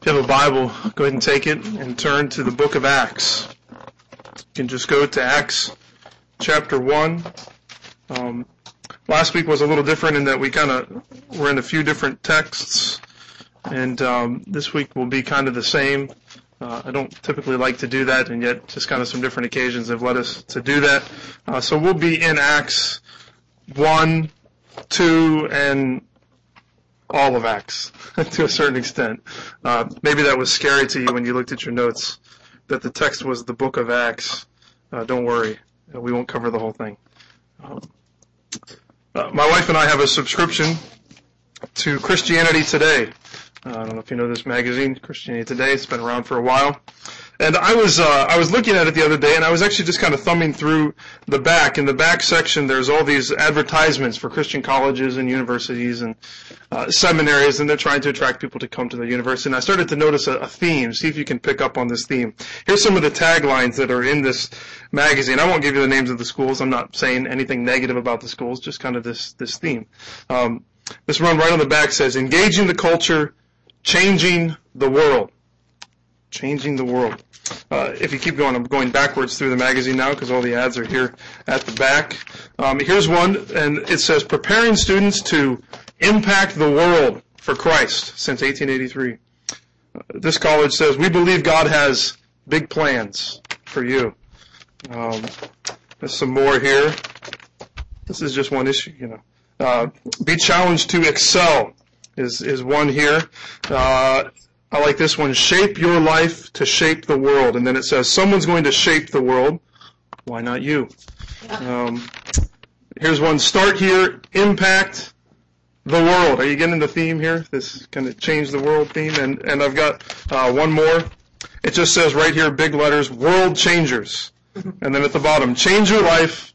If you have a Bible, go ahead and take it and turn to the book of Acts. You can just go to Acts chapter 1. Um, last week was a little different in that we kind of were in a few different texts, and um, this week will be kind of the same. Uh, I don't typically like to do that, and yet just kind of some different occasions have led us to do that. Uh, so we'll be in Acts 1, 2, and all of Acts to a certain extent. Uh, maybe that was scary to you when you looked at your notes that the text was the book of Acts. Uh, don't worry, uh, we won't cover the whole thing. Um, uh, my wife and I have a subscription to Christianity Today. Uh, I don't know if you know this magazine, Christianity Today. It's been around for a while. And I was uh, I was looking at it the other day, and I was actually just kind of thumbing through the back. In the back section, there's all these advertisements for Christian colleges and universities and uh, seminaries, and they're trying to attract people to come to the university. And I started to notice a, a theme. See if you can pick up on this theme. Here's some of the taglines that are in this magazine. I won't give you the names of the schools. I'm not saying anything negative about the schools. Just kind of this this theme. Um, this one right on the back says, "Engaging the culture, changing the world." Changing the world. Uh, if you keep going, I'm going backwards through the magazine now because all the ads are here at the back. Um, here's one, and it says preparing students to impact the world for Christ since 1883. Uh, this college says we believe God has big plans for you. Um, there's some more here. This is just one issue, you know. Uh, be challenged to excel is is one here. Uh, I like this one. Shape your life to shape the world. And then it says, someone's going to shape the world. Why not you? Um, here's one. Start here. Impact the world. Are you getting the theme here? This kind of change the world theme. And, and I've got uh, one more. It just says right here, big letters, world changers. And then at the bottom, change your life,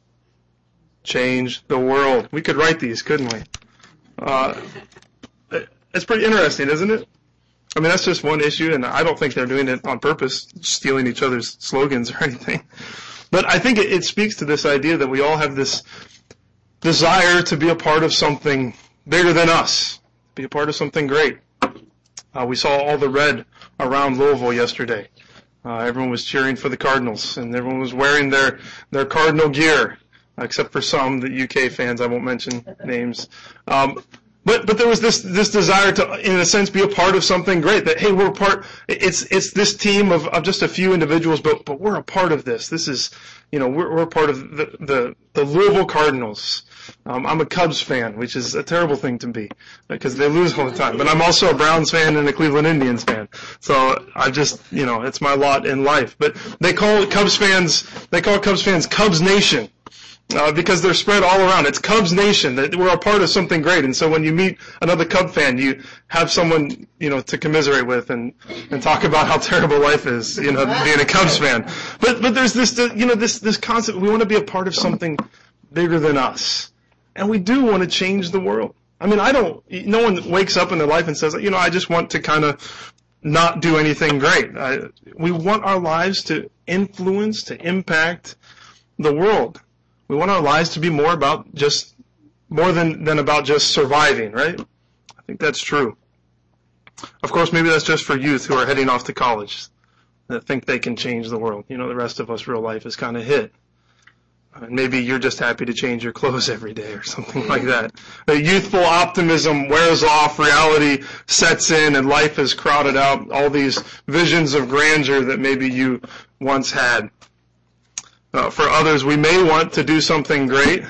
change the world. We could write these, couldn't we? Uh, it's pretty interesting, isn't it? I mean, that's just one issue, and I don't think they're doing it on purpose, stealing each other's slogans or anything. But I think it, it speaks to this idea that we all have this desire to be a part of something bigger than us, be a part of something great. Uh, we saw all the red around Louisville yesterday. Uh, everyone was cheering for the Cardinals, and everyone was wearing their their Cardinal gear, except for some the UK fans. I won't mention names. Um, but but there was this this desire to, in a sense, be a part of something great. That hey, we're part. It's it's this team of, of just a few individuals, but but we're a part of this. This is, you know, we're we're part of the the, the Louisville Cardinals. Um, I'm a Cubs fan, which is a terrible thing to be because they lose all the time. But I'm also a Browns fan and a Cleveland Indians fan. So I just, you know, it's my lot in life. But they call Cubs fans, they call Cubs fans Cubs Nation uh, because they're spread all around. It's Cubs Nation. That we're a part of something great. And so when you meet another Cub fan, you have someone you know to commiserate with and and talk about how terrible life is. You know, being a Cubs fan. But but there's this you know this this concept. We want to be a part of something bigger than us, and we do want to change the world. I mean, I don't. No one wakes up in their life and says, you know, I just want to kind of not do anything great. I, we want our lives to influence, to impact the world. We want our lives to be more about just, more than, than about just surviving, right? I think that's true. Of course, maybe that's just for youth who are heading off to college that think they can change the world. You know, the rest of us, real life is kind of hit. And maybe you're just happy to change your clothes every day or something like that. The youthful optimism wears off, reality sets in, and life is crowded out. All these visions of grandeur that maybe you once had. Uh, for others, we may want to do something great,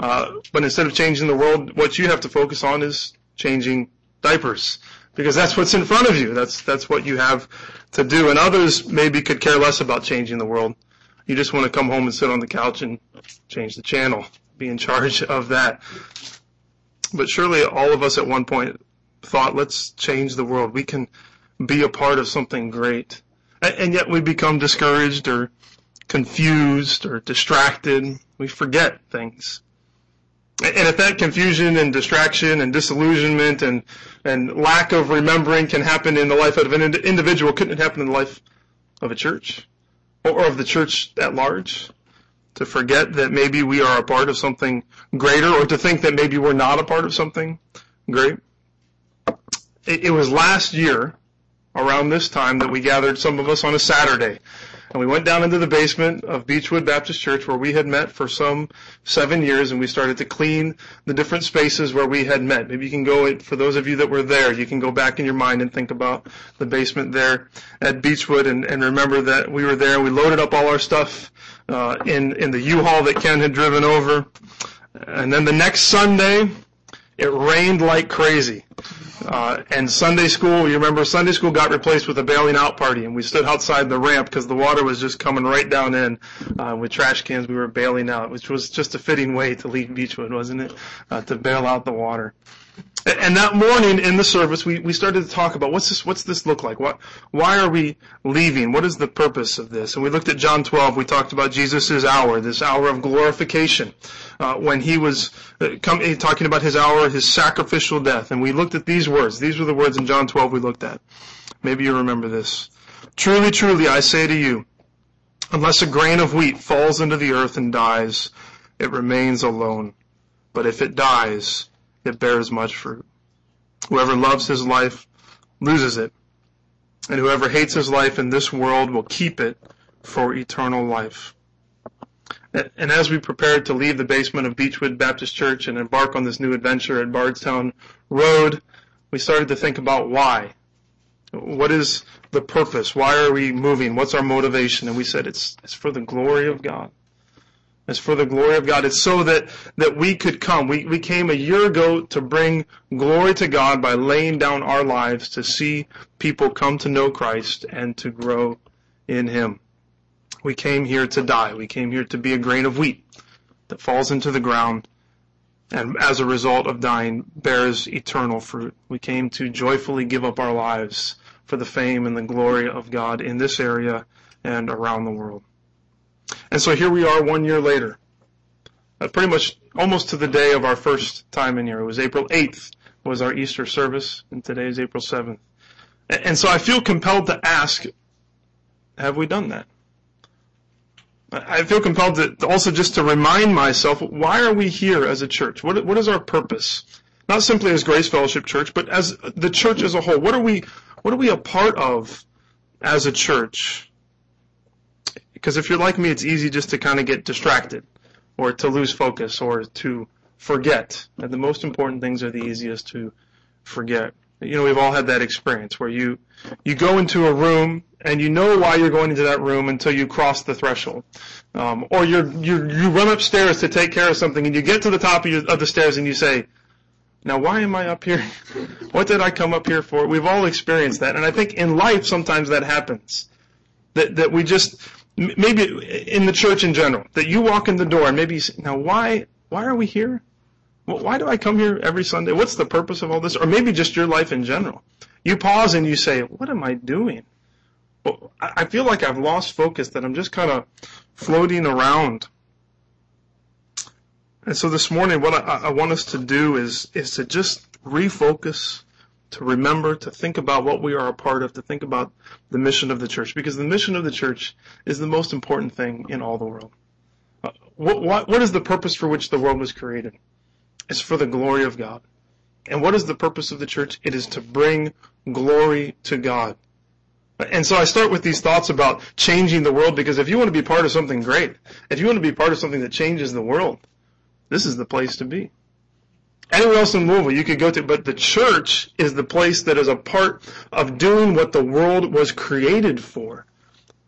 uh, but instead of changing the world, what you have to focus on is changing diapers because that's what's in front of you. That's that's what you have to do. And others maybe could care less about changing the world. You just want to come home and sit on the couch and change the channel, be in charge of that. But surely all of us at one point thought, let's change the world. We can be a part of something great. And yet we become discouraged or confused or distracted. We forget things. And if that confusion and distraction and disillusionment and, and lack of remembering can happen in the life of an individual, couldn't it happen in the life of a church? Or of the church at large? To forget that maybe we are a part of something greater or to think that maybe we're not a part of something great? It, it was last year around this time that we gathered some of us on a Saturday. And we went down into the basement of Beechwood Baptist Church where we had met for some seven years and we started to clean the different spaces where we had met. Maybe you can go, for those of you that were there, you can go back in your mind and think about the basement there at Beechwood and, and remember that we were there. We loaded up all our stuff uh, in, in the U-Haul that Ken had driven over. And then the next Sunday, it rained like crazy. Uh, and Sunday school, you remember Sunday school got replaced with a bailing out party, and we stood outside the ramp because the water was just coming right down in. Uh, with trash cans, we were bailing out, which was just a fitting way to leave Beechwood, wasn't it? Uh, to bail out the water. And that morning in the service, we, we started to talk about what's this, what's this look like? What, why are we leaving? What is the purpose of this? And we looked at John 12. We talked about Jesus' hour, this hour of glorification, uh, when he was uh, come, talking about his hour, his sacrificial death. And we looked at these words. These were the words in John 12 we looked at. Maybe you remember this. Truly, truly, I say to you, unless a grain of wheat falls into the earth and dies, it remains alone. But if it dies, it bears much fruit. Whoever loves his life loses it, and whoever hates his life in this world will keep it for eternal life. And as we prepared to leave the basement of Beechwood Baptist Church and embark on this new adventure at Bardstown Road, we started to think about why. What is the purpose? Why are we moving? What's our motivation? And we said it's, it's for the glory of God. It's for the glory of God. It's so that, that we could come. We, we came a year ago to bring glory to God by laying down our lives to see people come to know Christ and to grow in Him. We came here to die. We came here to be a grain of wheat that falls into the ground and as a result of dying bears eternal fruit. We came to joyfully give up our lives for the fame and the glory of God in this area and around the world. And so here we are one year later. Uh, pretty much almost to the day of our first time in here. It was April 8th was our Easter service, and today is April 7th. And so I feel compelled to ask, have we done that? I feel compelled to also just to remind myself, why are we here as a church? What, what is our purpose? Not simply as Grace Fellowship Church, but as the church as a whole. What are we, what are we a part of as a church? Because if you're like me, it's easy just to kind of get distracted or to lose focus or to forget. And the most important things are the easiest to forget. You know, we've all had that experience where you, you go into a room and you know why you're going into that room until you cross the threshold. Um, or you you you run upstairs to take care of something and you get to the top of, your, of the stairs and you say, now why am I up here? what did I come up here for? We've all experienced that. And I think in life sometimes that happens. That, that we just, maybe in the church in general, that you walk in the door and maybe you say, now why, why are we here? why do I come here every Sunday? What's the purpose of all this? Or maybe just your life in general. You pause and you say, what am I doing? I feel like I've lost focus, that I'm just kind of floating around. And so this morning, what I, I want us to do is, is to just refocus to remember, to think about what we are a part of, to think about the mission of the church, because the mission of the church is the most important thing in all the world. Uh, what, what, what is the purpose for which the world was created? It's for the glory of God. And what is the purpose of the church? It is to bring glory to God. And so I start with these thoughts about changing the world because if you want to be part of something great, if you want to be part of something that changes the world, this is the place to be. Anywhere else in Louisville you could go to, but the church is the place that is a part of doing what the world was created for.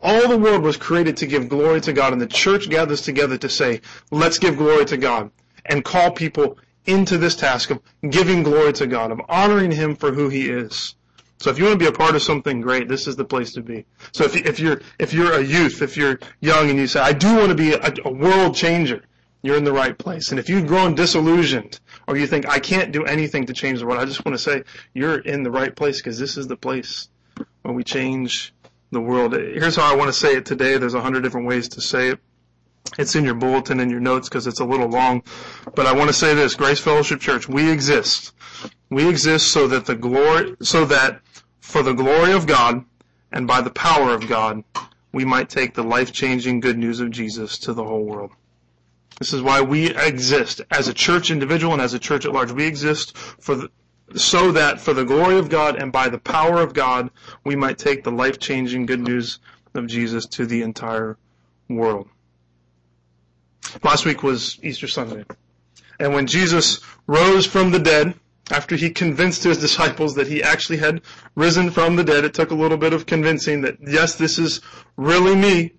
All the world was created to give glory to God, and the church gathers together to say, let's give glory to God, and call people into this task of giving glory to God, of honoring Him for who He is. So if you want to be a part of something great, this is the place to be. So if, if you're if you're a youth, if you're young, and you say, I do want to be a, a world changer, you're in the right place. And if you've grown disillusioned or you think, I can't do anything to change the world, I just want to say you're in the right place because this is the place where we change the world. Here's how I want to say it today. There's a hundred different ways to say it. It's in your bulletin and your notes because it's a little long. But I want to say this, Grace Fellowship Church, we exist. We exist so that the glory, so that for the glory of God and by the power of God, we might take the life-changing good news of Jesus to the whole world. This is why we exist as a church individual and as a church at large. We exist for the, so that for the glory of God and by the power of God, we might take the life-changing good news of Jesus to the entire world. Last week was Easter Sunday. And when Jesus rose from the dead, after he convinced his disciples that he actually had risen from the dead, it took a little bit of convincing that, yes, this is really me.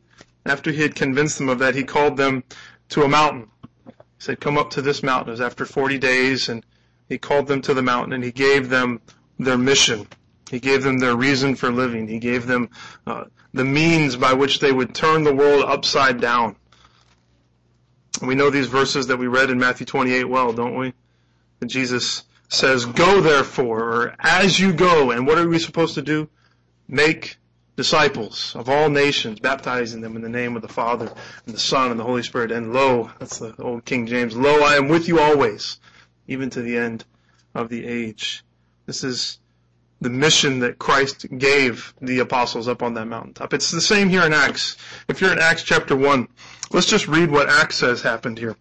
After he had convinced them of that, he called them to a mountain. He said, come up to this mountain. It was after 40 days, and he called them to the mountain, and he gave them their mission. He gave them their reason for living. He gave them uh, the means by which they would turn the world upside down. We know these verses that we read in Matthew 28 well, don't we? That Jesus says, go therefore, or as you go, and what are we supposed to do? Make disciples of all nations, baptizing them in the name of the Father and the Son and the Holy Spirit. And lo, that's the old King James, lo, I am with you always, even to the end of the age. This is the mission that Christ gave the apostles up on that mountaintop. It's the same here in Acts. If you're in Acts chapter 1, let's just read what Acts says happened here.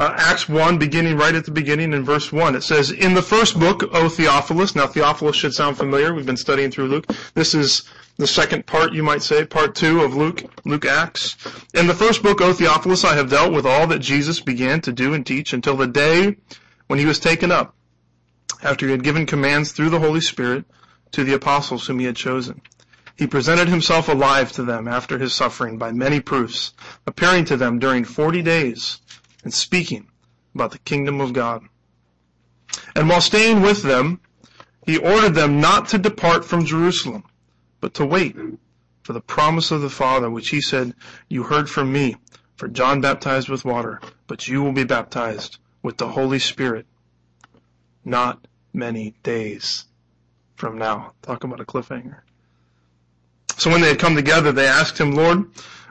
Uh, Acts 1, beginning right at the beginning in verse 1. It says, In the first book, O Theophilus, now Theophilus should sound familiar, we've been studying through Luke. This is the second part, you might say, part 2 of Luke, Luke Acts. In the first book, O Theophilus, I have dealt with all that Jesus began to do and teach until the day when he was taken up, after he had given commands through the Holy Spirit to the apostles whom he had chosen. He presented himself alive to them after his suffering by many proofs, appearing to them during forty days and speaking about the kingdom of God. And while staying with them, he ordered them not to depart from Jerusalem, but to wait for the promise of the Father, which he said, You heard from me, for John baptized with water, but you will be baptized with the Holy Spirit not many days from now. Talk about a cliffhanger. So when they had come together, they asked him, Lord,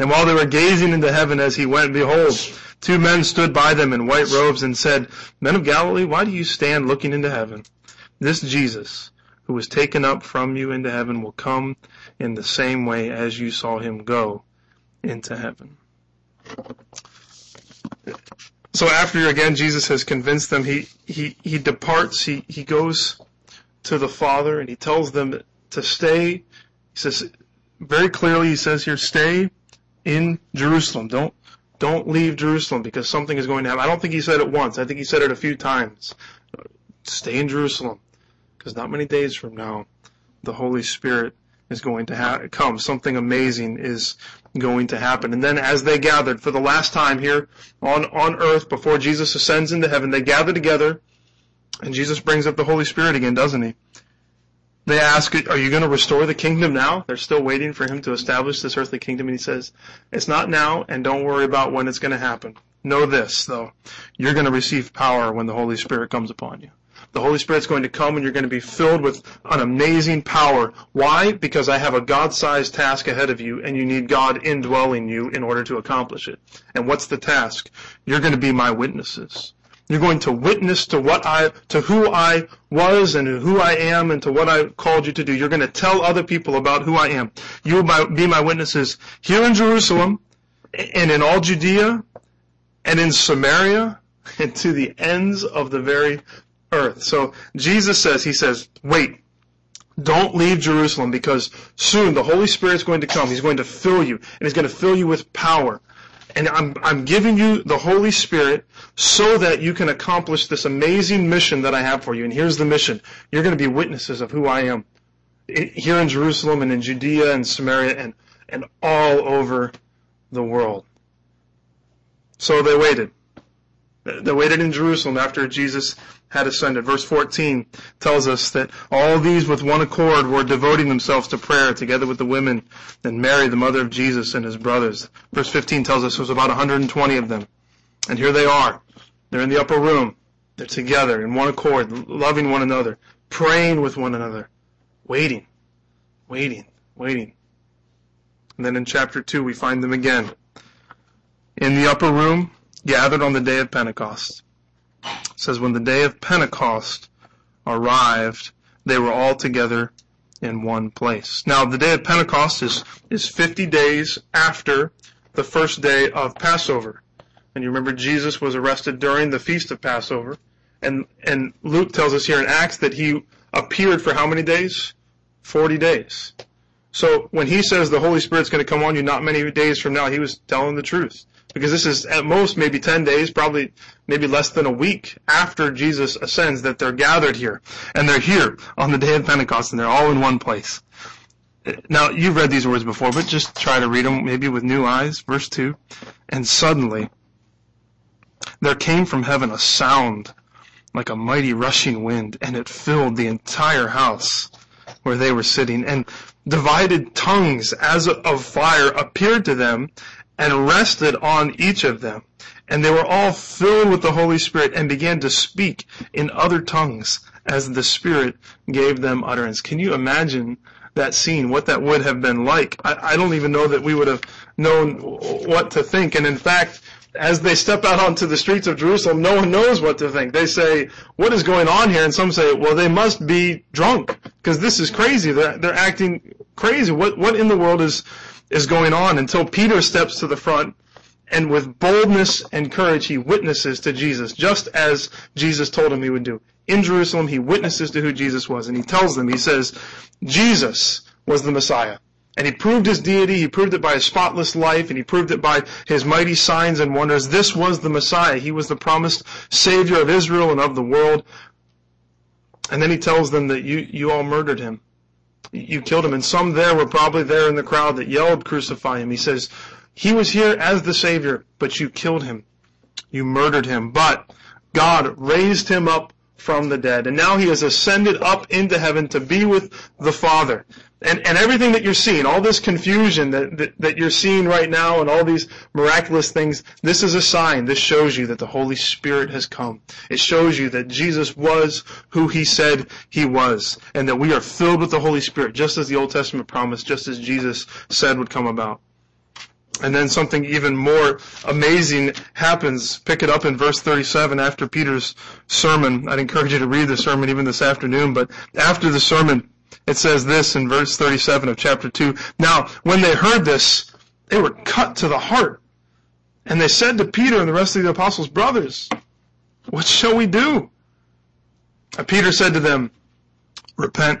And while they were gazing into heaven as he went, behold, two men stood by them in white robes and said, Men of Galilee, why do you stand looking into heaven? This Jesus, who was taken up from you into heaven, will come in the same way as you saw him go into heaven. So after again Jesus has convinced them, he, he, he departs, he, he goes to the Father and he tells them to stay. He says, very clearly he says here, stay in Jerusalem. Don't don't leave Jerusalem because something is going to happen. I don't think he said it once. I think he said it a few times. Stay in Jerusalem because not many days from now, the Holy Spirit is going to ha- come. Something amazing is going to happen. And then as they gathered for the last time here on, on earth before Jesus ascends into heaven, they gather together and Jesus brings up the Holy Spirit again, doesn't he? They ask, are you going to restore the kingdom now? They're still waiting for him to establish this earthly kingdom. And he says, it's not now and don't worry about when it's going to happen. Know this though. You're going to receive power when the Holy Spirit comes upon you. The Holy Spirit's going to come and you're going to be filled with an amazing power. Why? Because I have a God-sized task ahead of you and you need God indwelling you in order to accomplish it. And what's the task? You're going to be my witnesses. You're going to witness to what I, to who I was and who I am and to what I called you to do. You're going to tell other people about who I am. You will be my witnesses here in Jerusalem and in all Judea and in Samaria and to the ends of the very earth. So Jesus says, He says, wait, don't leave Jerusalem because soon the Holy Spirit is going to come. He's going to fill you and He's going to fill you with power. And I'm, I'm giving you the Holy Spirit so that you can accomplish this amazing mission that I have for you. And here's the mission. You're going to be witnesses of who I am here in Jerusalem and in Judea and Samaria and, and all over the world. So they waited. They waited in Jerusalem after Jesus had ascended. Verse 14 tells us that all these with one accord were devoting themselves to prayer together with the women and Mary, the mother of Jesus, and his brothers. Verse 15 tells us it was about 120 of them. And here they are. They're in the upper room. They're together in one accord, loving one another, praying with one another, waiting, waiting, waiting. And then in chapter 2, we find them again in the upper room, gathered on the day of Pentecost. It says, when the day of Pentecost arrived, they were all together in one place. Now, the day of Pentecost is, is 50 days after the first day of Passover. And you remember Jesus was arrested during the feast of Passover. And, and Luke tells us here in Acts that he appeared for how many days? 40 days. So when he says the Holy Spirit's going to come on you not many days from now, he was telling the truth. Because this is at most maybe 10 days, probably maybe less than a week after Jesus ascends that they're gathered here. And they're here on the day of Pentecost and they're all in one place. Now, you've read these words before, but just try to read them maybe with new eyes. Verse 2. And suddenly, there came from heaven a sound like a mighty rushing wind, and it filled the entire house where they were sitting. And divided tongues as of fire appeared to them and rested on each of them. And they were all filled with the Holy Spirit and began to speak in other tongues as the Spirit gave them utterance. Can you imagine that scene, what that would have been like? I, I don't even know that we would have known what to think. And in fact, as they step out onto the streets of Jerusalem, no one knows what to think. They say, what is going on here? And some say, well, they must be drunk because this is crazy. They're, they're acting crazy. What, what in the world is, is going on until Peter steps to the front and with boldness and courage he witnesses to Jesus, just as Jesus told him he would do. In Jerusalem, he witnesses to who Jesus was, and he tells them, he says, Jesus was the Messiah. And he proved his deity, he proved it by his spotless life, and he proved it by his mighty signs and wonders. This was the Messiah. He was the promised Savior of Israel and of the world. And then he tells them that you, you all murdered him you killed him. And some there were probably there in the crowd that yelled, crucify him. He says, he was here as the Savior, but you killed him. You murdered him. But God raised him up from the dead. And now he has ascended up into heaven to be with the Father. And, and everything that you're seeing, all this confusion that, that, that you're seeing right now and all these miraculous things, this is a sign. This shows you that the Holy Spirit has come. It shows you that Jesus was who he said he was and that we are filled with the Holy Spirit just as the Old Testament promised, just as Jesus said would come about. And then something even more amazing happens. Pick it up in verse 37 after Peter's sermon. I'd encourage you to read the sermon even this afternoon, but after the sermon, it says this in verse 37 of chapter 2. Now, when they heard this, they were cut to the heart. And they said to Peter and the rest of the apostles, Brothers, what shall we do? And Peter said to them, Repent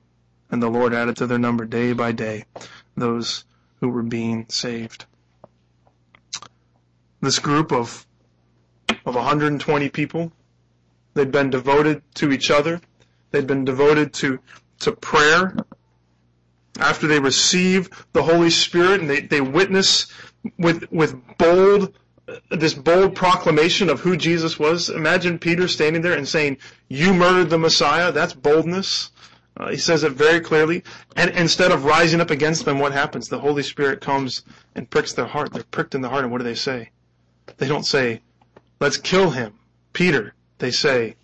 and the Lord added to their number day by day those who were being saved. This group of of 120 people, they'd been devoted to each other. They'd been devoted to to prayer. After they receive the Holy Spirit and they, they witness with with bold this bold proclamation of who Jesus was. Imagine Peter standing there and saying, "You murdered the Messiah." That's boldness. Uh, he says it very clearly. And instead of rising up against them, what happens? The Holy Spirit comes and pricks their heart. They're pricked in the heart, and what do they say? They don't say, let's kill him, Peter. They say,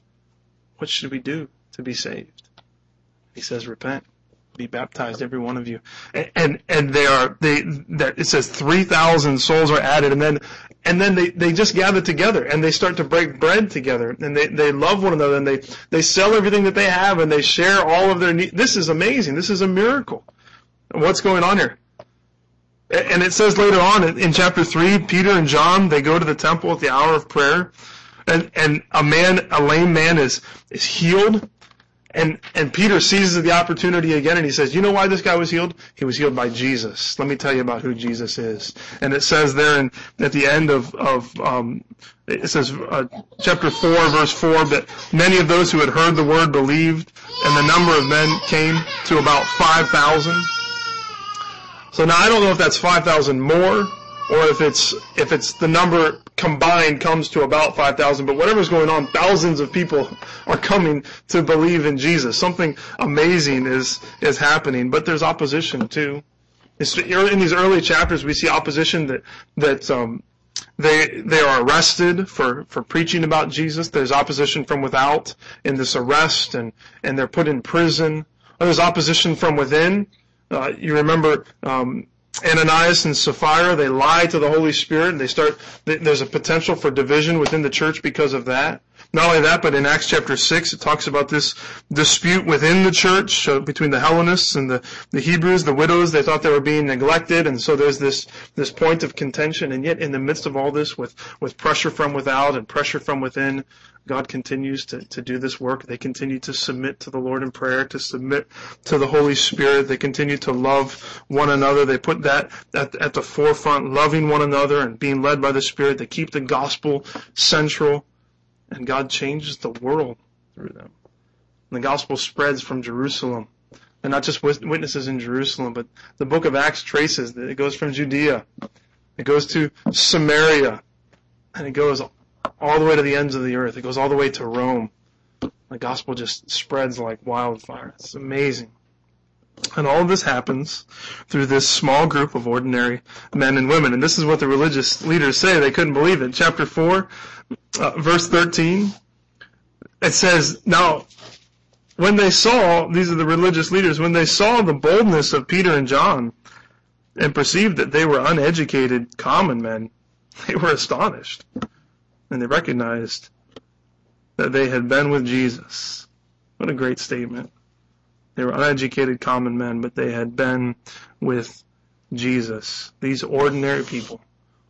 what should we do to be saved? He says, repent be baptized, every one of you. And, and, and they are, they, that, it says 3,000 souls are added and then, and then they, they just gather together and they start to break bread together and they, they love one another and they, they sell everything that they have and they share all of their needs. This is amazing. This is a miracle. What's going on here? And it says later on in chapter 3, Peter and John, they go to the temple at the hour of prayer, and, and a man, a lame man is, is healed, and, and Peter seizes the opportunity again and he says, you know why this guy was healed? He was healed by Jesus. Let me tell you about who Jesus is. And it says there in, at the end of, of um, it says uh, chapter 4 verse 4, but many of those who had heard the word believed and the number of men came to about 5,000. So now I don't know if that's 5,000 more or if it's if it's the number combined comes to about 5,000, but whatever's going on, thousands of people are coming to believe in Jesus. Something amazing is is happening, but there's opposition too. in these early chapters, we see opposition that that um, they they are arrested for for preaching about Jesus. There's opposition from without in this arrest, and and they're put in prison. There's opposition from within. Uh, you remember um, Ananias and Sapphira, they lie to the Holy Spirit and they start, there's a potential for division within the church because of that. Not only that, but in Acts chapter 6, it talks about this dispute within the church uh, between the Hellenists and the, the Hebrews, the widows. They thought they were being neglected, and so there's this, this point of contention. And yet, in the midst of all this, with, with pressure from without and pressure from within, God continues to, to do this work. They continue to submit to the Lord in prayer, to submit to the Holy Spirit. They continue to love one another. They put that at, at the forefront, loving one another and being led by the Spirit. They keep the gospel central, and God changes the world through them. And the gospel spreads from Jerusalem. And not just witnesses in Jerusalem, but the book of Acts traces that it goes from Judea, it goes to Samaria, and it goes all the way to the ends of the earth. It goes all the way to Rome. The gospel just spreads like wildfire. It's amazing. And all of this happens through this small group of ordinary men and women. And this is what the religious leaders say. They couldn't believe it. Chapter 4, uh, verse 13, it says, Now, when they saw, these are the religious leaders, when they saw the boldness of Peter and John and perceived that they were uneducated common men, they were astonished and they recognized that they had been with Jesus. What a great statement. They were uneducated common men, but they had been with Jesus. These ordinary people,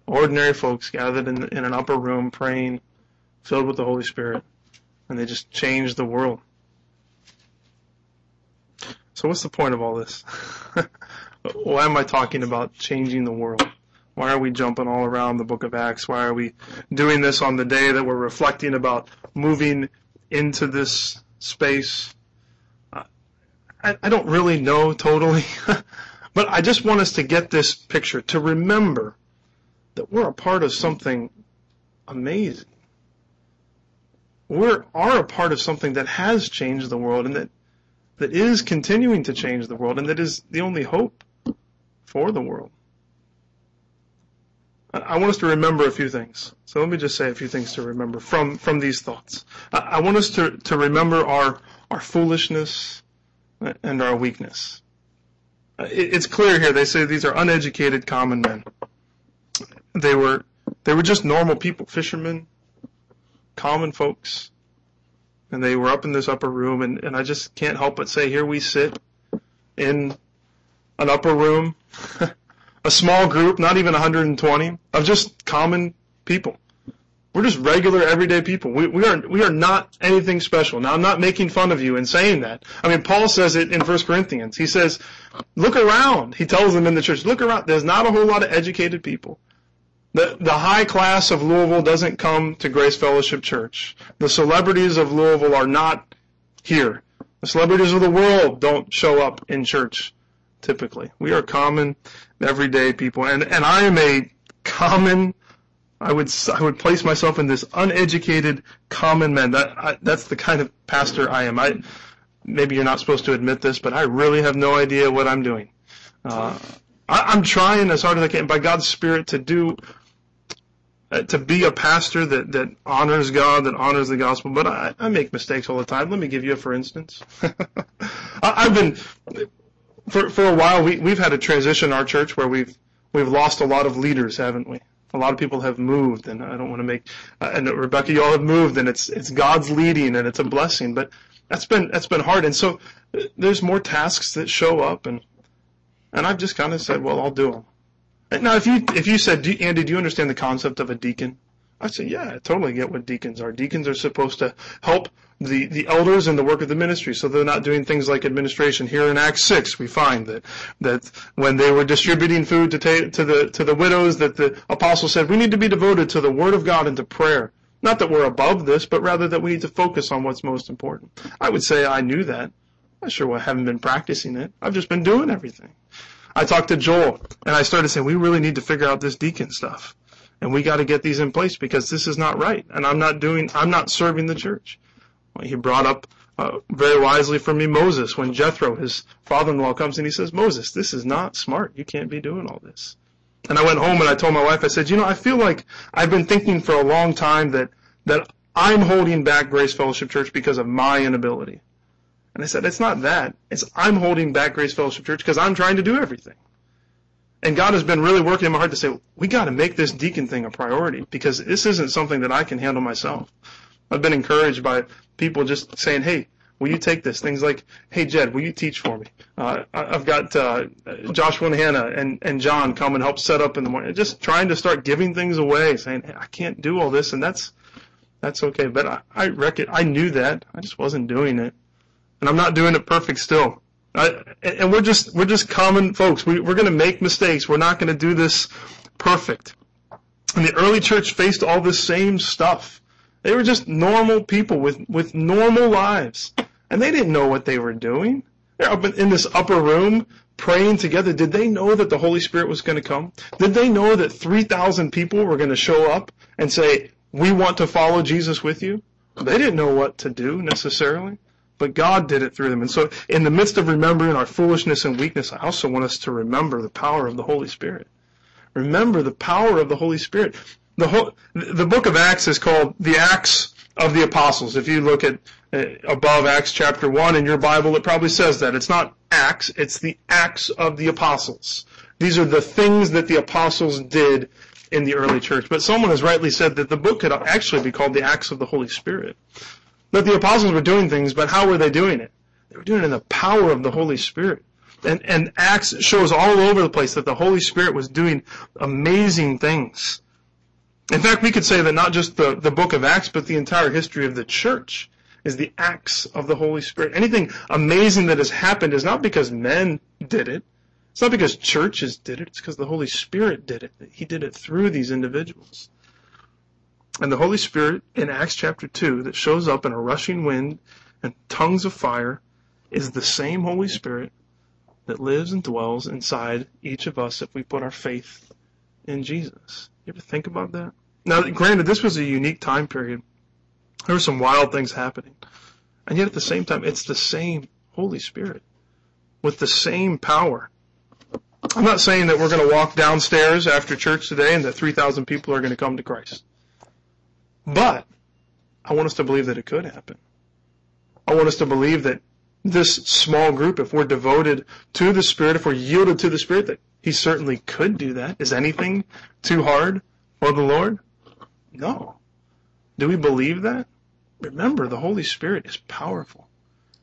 ordinary folks gathered in, in an upper room praying, filled with the Holy Spirit, and they just changed the world. So what's the point of all this? Why am I talking about changing the world? Why are we jumping all around the book of Acts? Why are we doing this on the day that we're reflecting about moving into this space? I, I don't really know totally, but I just want us to get this picture, to remember that we're a part of something amazing. We are a part of something that has changed the world and that, that is continuing to change the world and that is the only hope for the world. I want us to remember a few things. So let me just say a few things to remember from, from these thoughts. I want us to, to remember our, our foolishness and our weakness. It's clear here. They say these are uneducated common men. They were, they were just normal people, fishermen, common folks. And they were up in this upper room and, and I just can't help but say here we sit in an upper room a small group, not even 120, of just common people. We're just regular, everyday people. We, we are we are not anything special. Now, I'm not making fun of you in saying that. I mean, Paul says it in 1 Corinthians. He says, "Look around." He tells them in the church, "Look around. There's not a whole lot of educated people. The the high class of Louisville doesn't come to Grace Fellowship Church. The celebrities of Louisville are not here. The celebrities of the world don't show up in church typically. We are common, everyday people, and and I am a common. I would I would place myself in this uneducated common man. That I, that's the kind of pastor I am. I maybe you're not supposed to admit this, but I really have no idea what I'm doing. Uh, I, I'm trying as hard as I can by God's Spirit to do uh, to be a pastor that, that honors God, that honors the gospel, but I, I make mistakes all the time. Let me give you a for instance. I, I've been for for a while we we've had a transition in our church where we've we've lost a lot of leaders, haven't we? A lot of people have moved, and I don't want to make. Uh, and Rebecca, you all have moved, and it's it's God's leading, and it's a blessing. But that's been that's been hard, and so uh, there's more tasks that show up, and And I've just kind of said, well, I'll do them. Now, if you if you said, Andy, do you understand the concept of a deacon? I say, yeah, I totally get what deacons are. Deacons are supposed to help the, the elders in the work of the ministry, so they're not doing things like administration. Here in Acts six, we find that that when they were distributing food to ta- to the to the widows, that the apostle said, we need to be devoted to the word of God and to prayer. Not that we're above this, but rather that we need to focus on what's most important. I would say I knew that. I sure haven't been practicing it. I've just been doing everything. I talked to Joel and I started saying, we really need to figure out this deacon stuff. And we got to get these in place because this is not right. And I'm not doing, I'm not serving the church. He brought up uh, very wisely for me Moses when Jethro, his father-in-law, comes and he says, Moses, this is not smart. You can't be doing all this. And I went home and I told my wife, I said, you know, I feel like I've been thinking for a long time that, that I'm holding back Grace Fellowship Church because of my inability. And I said, it's not that. It's I'm holding back Grace Fellowship Church because I'm trying to do everything. And God has been really working in my heart to say, we got to make this deacon thing a priority because this isn't something that I can handle myself. I've been encouraged by people just saying, hey, will you take this? Things like, hey, Jed, will you teach for me? Uh, I've got uh, Joshua and Hannah and, and John come and help set up in the morning. Just trying to start giving things away, saying, hey, I can't do all this, and that's that's okay. But I, I reckon I knew that. I just wasn't doing it and I'm not doing it perfect still. I, and we're just we're just common folks. We, we're going to make mistakes. We're not going to do this perfect. And the early church faced all this same stuff. They were just normal people with with normal lives, and they didn't know what they were doing. They're up in this upper room praying together. Did they know that the Holy Spirit was going to come? Did they know that 3,000 people were going to show up and say, "We want to follow Jesus with you"? They didn't know what to do necessarily but God did it through them. And so, in the midst of remembering our foolishness and weakness, I also want us to remember the power of the Holy Spirit. Remember the power of the Holy Spirit. The whole, the book of Acts is called the Acts of the Apostles. If you look at uh, above Acts chapter 1 in your Bible, it probably says that. It's not Acts, it's the Acts of the Apostles. These are the things that the apostles did in the early church. But someone has rightly said that the book could actually be called the Acts of the Holy Spirit. That the apostles were doing things, but how were they doing it? They were doing it in the power of the Holy Spirit. And, and Acts shows all over the place that the Holy Spirit was doing amazing things. In fact, we could say that not just the, the book of Acts, but the entire history of the church is the acts of the Holy Spirit. Anything amazing that has happened is not because men did it. It's not because churches did it. It's because the Holy Spirit did it. He did it through these individuals. And the Holy Spirit in Acts chapter 2 that shows up in a rushing wind and tongues of fire is the same Holy Spirit that lives and dwells inside each of us if we put our faith in Jesus. You ever think about that? Now, granted, this was a unique time period. There were some wild things happening. And yet at the same time, it's the same Holy Spirit with the same power. I'm not saying that we're going to walk downstairs after church today and that 3,000 people are going to come to Christ. But I want us to believe that it could happen. I want us to believe that this small group, if we're devoted to the Spirit, if we're yielded to the Spirit, that He certainly could do that. Is anything too hard for the Lord? No. Do we believe that? Remember, the Holy Spirit is powerful.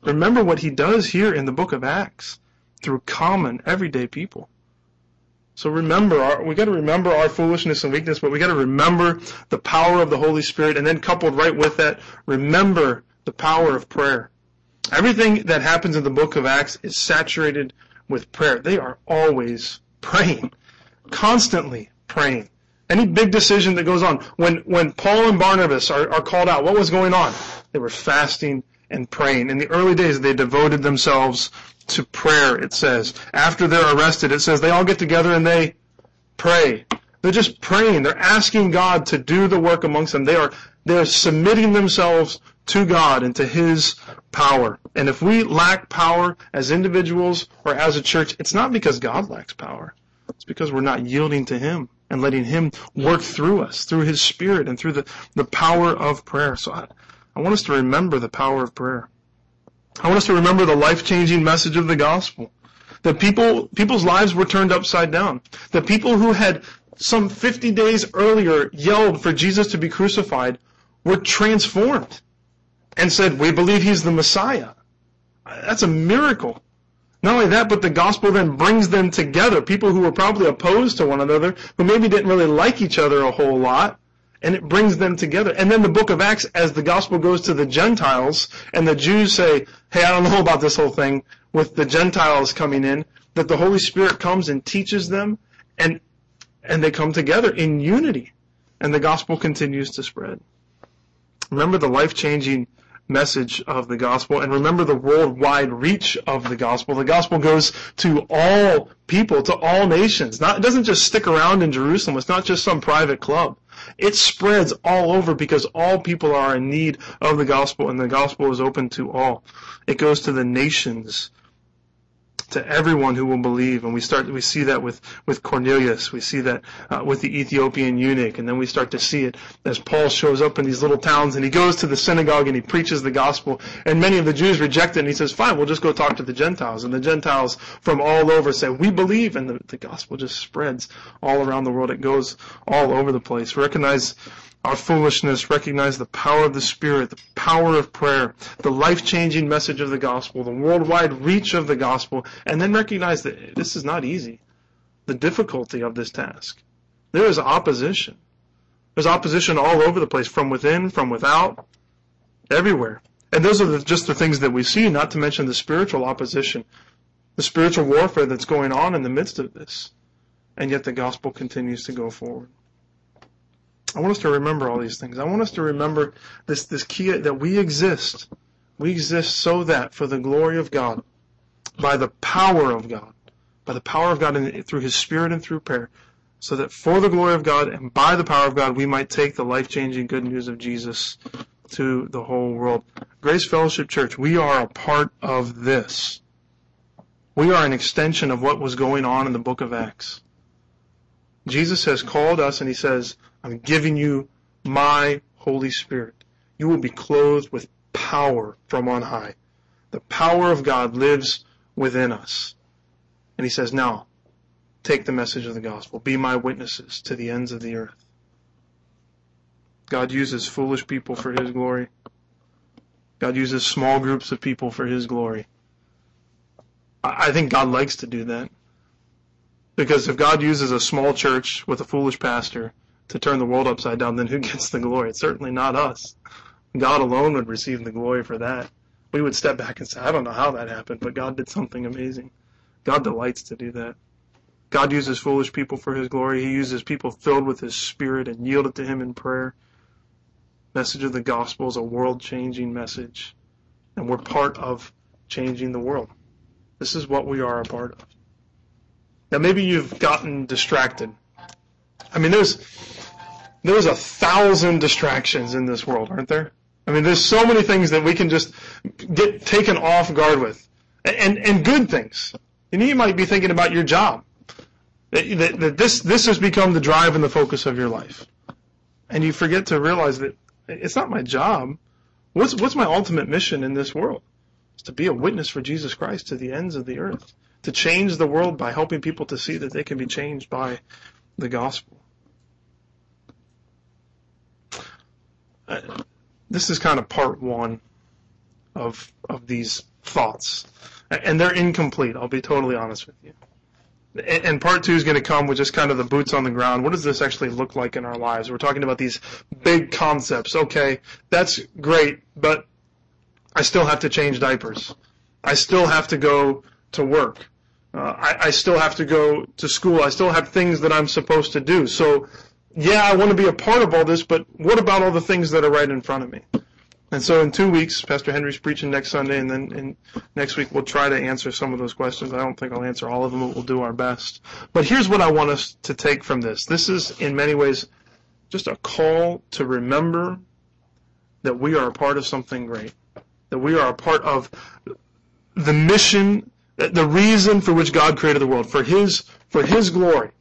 Remember what He does here in the book of Acts through common, everyday people. So remember, our, we got to remember our foolishness and weakness, but we got to remember the power of the Holy Spirit, and then coupled right with that, remember the power of prayer. Everything that happens in the book of Acts is saturated with prayer. They are always praying, constantly praying. Any big decision that goes on, when when Paul and Barnabas are, are called out, what was going on? They were fasting and praying. In the early days, they devoted themselves to prayer, it says. After they're arrested, it says they all get together and they pray. They're just praying. They're asking God to do the work amongst them. They are, they're submitting themselves to God and to His power. And if we lack power as individuals or as a church, it's not because God lacks power. It's because we're not yielding to Him and letting Him work through us, through His Spirit and through the, the power of prayer. So I, I want us to remember the power of prayer. I want us to remember the life-changing message of the gospel. That people, people's lives were turned upside down. That people who had some 50 days earlier yelled for Jesus to be crucified were transformed and said, we believe he's the Messiah. That's a miracle. Not only that, but the gospel then brings them together. People who were probably opposed to one another, who maybe didn't really like each other a whole lot, and it brings them together. And then the book of Acts, as the gospel goes to the Gentiles, and the Jews say, hey, I don't know about this whole thing, with the Gentiles coming in, that the Holy Spirit comes and teaches them, and, and they come together in unity, and the gospel continues to spread. Remember the life-changing message of the gospel and remember the worldwide reach of the gospel. The gospel goes to all people, to all nations. Not, it doesn't just stick around in Jerusalem. It's not just some private club. It spreads all over because all people are in need of the gospel and the gospel is open to all. It goes to the nations to everyone who will believe. And we start, we see that with, with Cornelius. We see that uh, with the Ethiopian eunuch. And then we start to see it as Paul shows up in these little towns and he goes to the synagogue and he preaches the gospel. And many of the Jews reject it and he says, fine, we'll just go talk to the Gentiles. And the Gentiles from all over say, we believe. And the, the gospel just spreads all around the world. It goes all over the place. Recognize our foolishness, recognize the power of the Spirit, the power of prayer, the life-changing message of the gospel, the worldwide reach of the gospel, and then recognize that this is not easy. The difficulty of this task. There is opposition. There's opposition all over the place, from within, from without, everywhere. And those are the, just the things that we see, not to mention the spiritual opposition, the spiritual warfare that's going on in the midst of this. And yet the gospel continues to go forward. I want us to remember all these things. I want us to remember this, this key that we exist. We exist so that for the glory of God, by the power of God, by the power of God and through His Spirit and through prayer, so that for the glory of God and by the power of God, we might take the life-changing good news of Jesus to the whole world. Grace Fellowship Church, we are a part of this. We are an extension of what was going on in the book of Acts. Jesus has called us and he says, I'm giving you my Holy Spirit. You will be clothed with power from on high. The power of God lives within us. And he says, now, take the message of the gospel. Be my witnesses to the ends of the earth. God uses foolish people for his glory. God uses small groups of people for his glory. I think God likes to do that. Because if God uses a small church with a foolish pastor, to turn the world upside down, then who gets the glory? It's certainly not us. God alone would receive the glory for that. We would step back and say, I don't know how that happened, but God did something amazing. God delights to do that. God uses foolish people for His glory. He uses people filled with His Spirit and yielded to Him in prayer. Message of the gospel is a world-changing message, and we're part of changing the world. This is what we are a part of. Now maybe you've gotten distracted. I mean, there's there's a thousand distractions in this world, aren't there? I mean, there's so many things that we can just get taken off guard with, and and good things. And you might be thinking about your job. That, that, that this this has become the drive and the focus of your life, and you forget to realize that it's not my job. What's what's my ultimate mission in this world? It's to be a witness for Jesus Christ to the ends of the earth, to change the world by helping people to see that they can be changed by the gospel. Uh, this is kind of part one of of these thoughts, and they're incomplete. I'll be totally honest with you. And part two is going to come with just kind of the boots on the ground. What does this actually look like in our lives? We're talking about these big concepts. Okay, that's great, but I still have to change diapers. I still have to go to work. Uh, I, I still have to go to school. I still have things that I'm supposed to do. So yeah, I want to be a part of all this, but what about all the things that are right in front of me? And so in two weeks, Pastor Henry's preaching next Sunday, and then in next week we'll try to answer some of those questions. I don't think I'll answer all of them, but we'll do our best. But here's what I want us to take from this. This is, in many ways, just a call to remember that we are a part of something great. That we are a part of the mission, the reason for which God created the world, for His, for His glory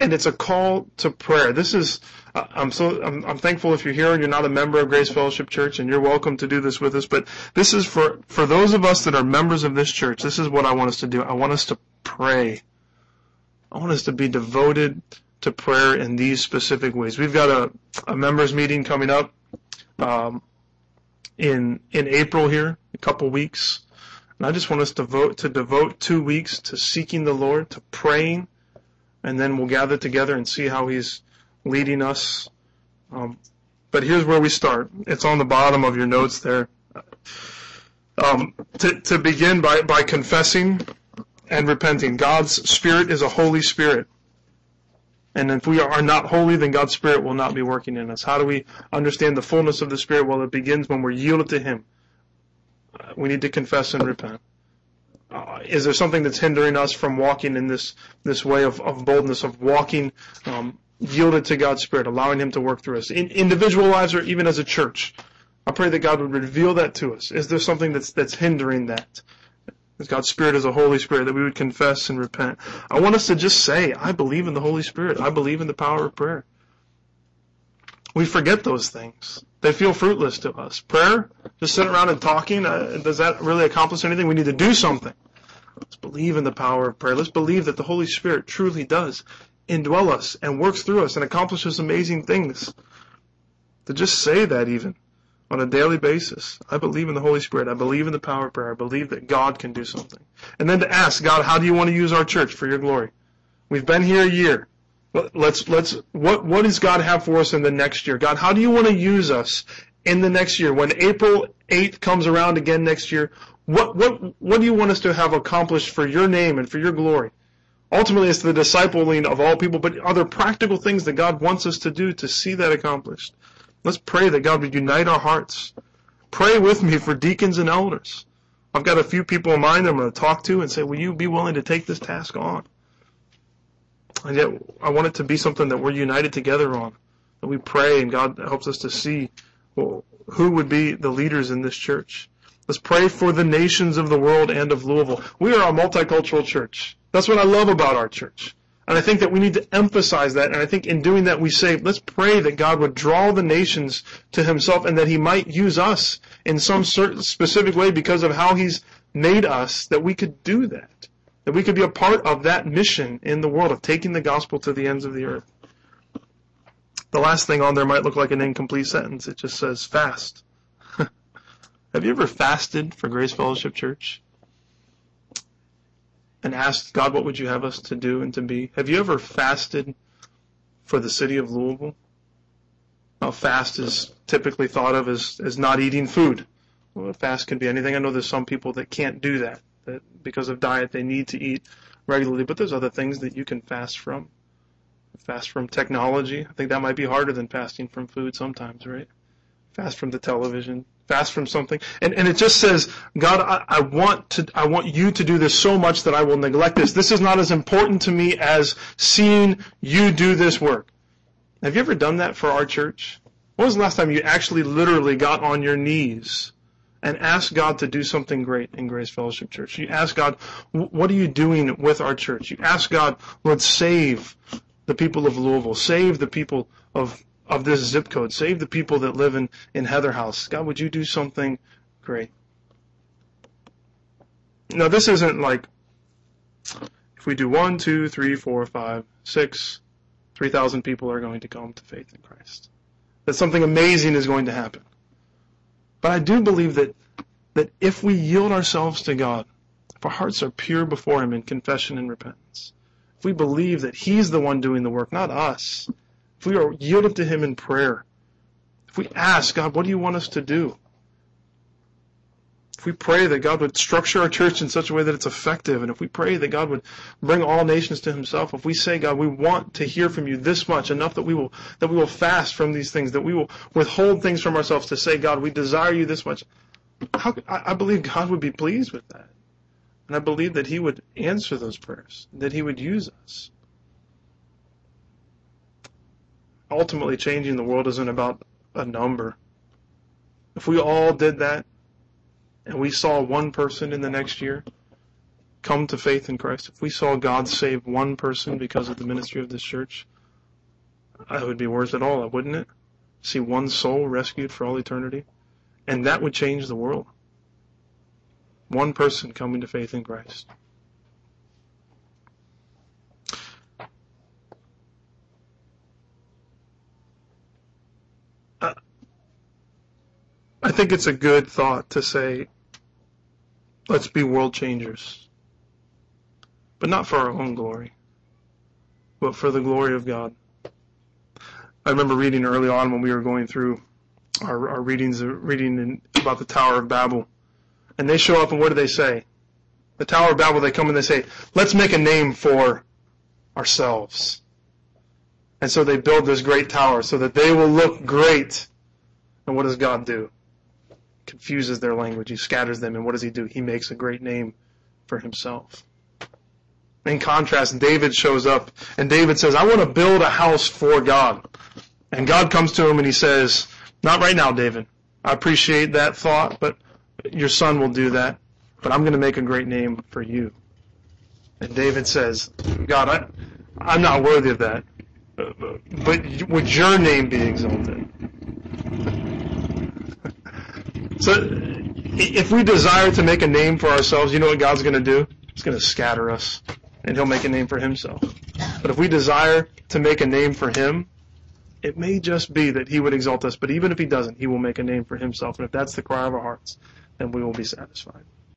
and it's a call to prayer. This is I'm so I'm, I'm, thankful if you're here and you're not a member of Grace Fellowship Church, and you're welcome to do this with us. But this is for for those of us that are members of this church. This is what I want us to do. I want us to pray. I want us to be devoted to prayer in these specific ways. We've got a, a members meeting coming up um, in in April here, a couple weeks. And I just want us to vote to devote two weeks to seeking the Lord, to praying, and then we'll gather together and see how He's leading us. Um, but here's where we start. It's on the bottom of your notes there. Um, to, to begin by, by confessing and repenting. God's Spirit is a Holy Spirit. And if we are not holy, then God's Spirit will not be working in us. How do we understand the fullness of the Spirit? Well, it begins when we're yielded to Him. We need to confess and repent. Uh, is there something that's hindering us from walking in this this way of, of boldness, of walking um, yielded to God's Spirit, allowing Him to work through us, in individual lives or even as a church? I pray that God would reveal that to us. Is there something that's that's hindering that? God's Spirit is a Holy Spirit, that we would confess and repent. I want us to just say, I believe in the Holy Spirit. I believe in the power of prayer. We forget those things. They feel fruitless to us. Prayer, just sitting around and talking, uh, does that really accomplish anything? We need to do something. Let's believe in the power of prayer. Let's believe that the Holy Spirit truly does indwell us and works through us and accomplishes amazing things. To just say that even on a daily basis. I believe in the Holy Spirit. I believe in the power of prayer. I believe that God can do something. And then to ask God, how do you want to use our church for your glory? We've been here a year. Let's, let's, what, what does God have for us in the next year? God, how do you want to use us in the next year? When April 8th comes around again next year, what, what, what do you want us to have accomplished for your name and for your glory? Ultimately, it's the discipling of all people, but are there practical things that God wants us to do to see that accomplished? Let's pray that God would unite our hearts. Pray with me for deacons and elders. I've got a few people in mind I'm going to talk to and say, will you be willing to take this task on? And yet, I want it to be something that we're united together on. That we pray and God helps us to see well, who would be the leaders in this church. Let's pray for the nations of the world and of Louisville. We are a multicultural church. That's what I love about our church. And I think that we need to emphasize that. And I think in doing that, we say, let's pray that God would draw the nations to himself and that he might use us in some certain specific way because of how he's made us, that we could do that. That we could be a part of that mission in the world of taking the gospel to the ends of the earth. The last thing on there might look like an incomplete sentence. It just says fast. Have you ever fasted for Grace Fellowship Church? and asked God, what would you have us to do and to be? Have you ever fasted for the city of Louisville? Now, fast is typically thought of as, as not eating food. Well, a fast can be anything. I know there's some people that can't do that, that because of diet they need to eat regularly, but there's other things that you can fast from. Fast from technology. I think that might be harder than fasting from food sometimes, right? Fast from the television, fast from something. And, and it just says, God, I, I, want to, I want you to do this so much that I will neglect this. This is not as important to me as seeing you do this work. Have you ever done that for our church? When was the last time you actually literally got on your knees and ask God to do something great in Grace Fellowship Church? You ask God, what are you doing with our church? You ask God, Lord, save the people of Louisville, save the people of of this zip code. Save the people that live in, in Heather House. God, would you do something great? Now, this isn't like if we do one, two, three, four, five, six, 3,000 people are going to come to faith in Christ. That something amazing is going to happen. But I do believe that, that if we yield ourselves to God, if our hearts are pure before Him in confession and repentance, if we believe that He's the one doing the work, not us, if we are yielded to Him in prayer, if we ask, God, what do you want us to do? If we pray that God would structure our church in such a way that it's effective, and if we pray that God would bring all nations to Himself, if we say, God, we want to hear from you this much, enough that we will that we will fast from these things, that we will withhold things from ourselves to say, God, we desire you this much, how, I believe God would be pleased with that. And I believe that He would answer those prayers, that He would use us ultimately changing the world isn't about a number. If we all did that and we saw one person in the next year come to faith in Christ, if we saw God save one person because of the ministry of this church, that would be worth it all, wouldn't it? See one soul rescued for all eternity. And that would change the world. One person coming to faith in Christ. I think it's a good thought to say Let's be world changers. But not for our own glory, but for the glory of God. I remember reading early on when we were going through our, our readings, reading in, about the Tower of Babel. And they show up and what do they say? The Tower of Babel, they come and they say, let's make a name for ourselves. And so they build this great tower so that they will look great. And what does God do? Confuses their language. He scatters them. And what does he do? He makes a great name for himself. In contrast, David shows up and David says, I want to build a house for God. And God comes to him and he says, not right now, David. I appreciate that thought, but your son will do that. But I'm going to make a great name for you. And David says, God, I, I'm not worthy of that. But would your name be exalted? So, if we desire to make a name for ourselves, you know what God's going to do? He's going to scatter us, and He'll make a name for Himself. But if we desire to make a name for Him, it may just be that He would exalt us. But even if He doesn't, He will make a name for Himself. And if that's the cry of our hearts, then we will be satisfied.